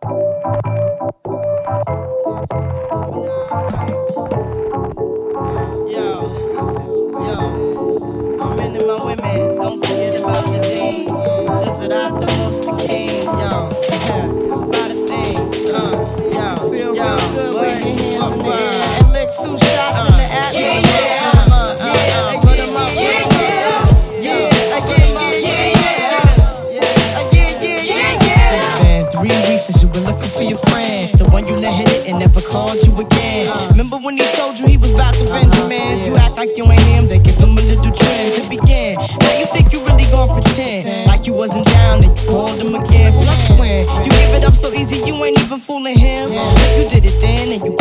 Yo, yo, my men and my women, don't forget about the D. Is it out the most decayed? man, the one you let hit it and never called you again. Remember when he told you he was about to man? You act like you ain't him, they give him a little trim to begin. Now you think you really gonna pretend like you wasn't down and you called him again. Plus, when you gave it up so easy, you ain't even fooling him. If you did it then and you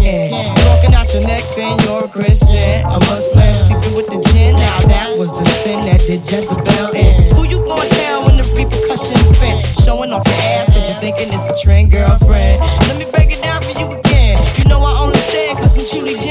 yeah. Talking out your neck saying you're a Christian, a Muslim, sleeping with the gin. Now that was the sin that did Jezebel in. Who you gonna tell when the repercussions spin? Showing off your ass cause you're thinking it's a trend, girl. opportunity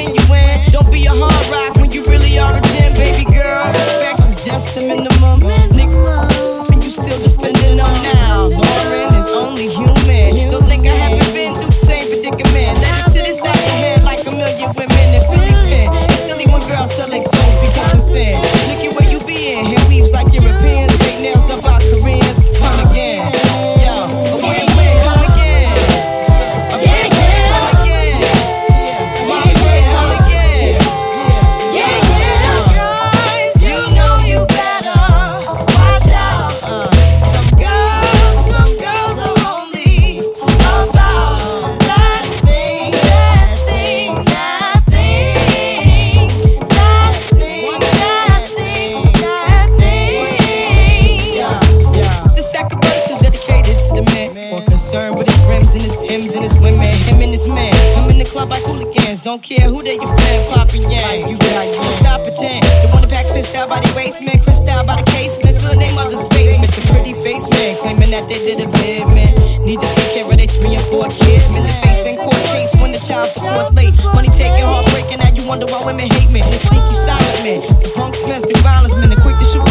concerned with his rims and his M's and his women. Him and his man. I'm in the club like hooligans. Don't care who they your friend. Popping yang. You got you. Stop pretend. The one the pack pissed out by the man. Crissed out by the casement. Still the name of this basement. The pretty face man. Claiming that they did a bid, man. Need to take care of their three and four kids. Men the face in court case. When the child support's late. Money taking heartbreaking. Now you wonder why women hate me. The sneaky silent man. The punk domestic violence men. The quick to shoot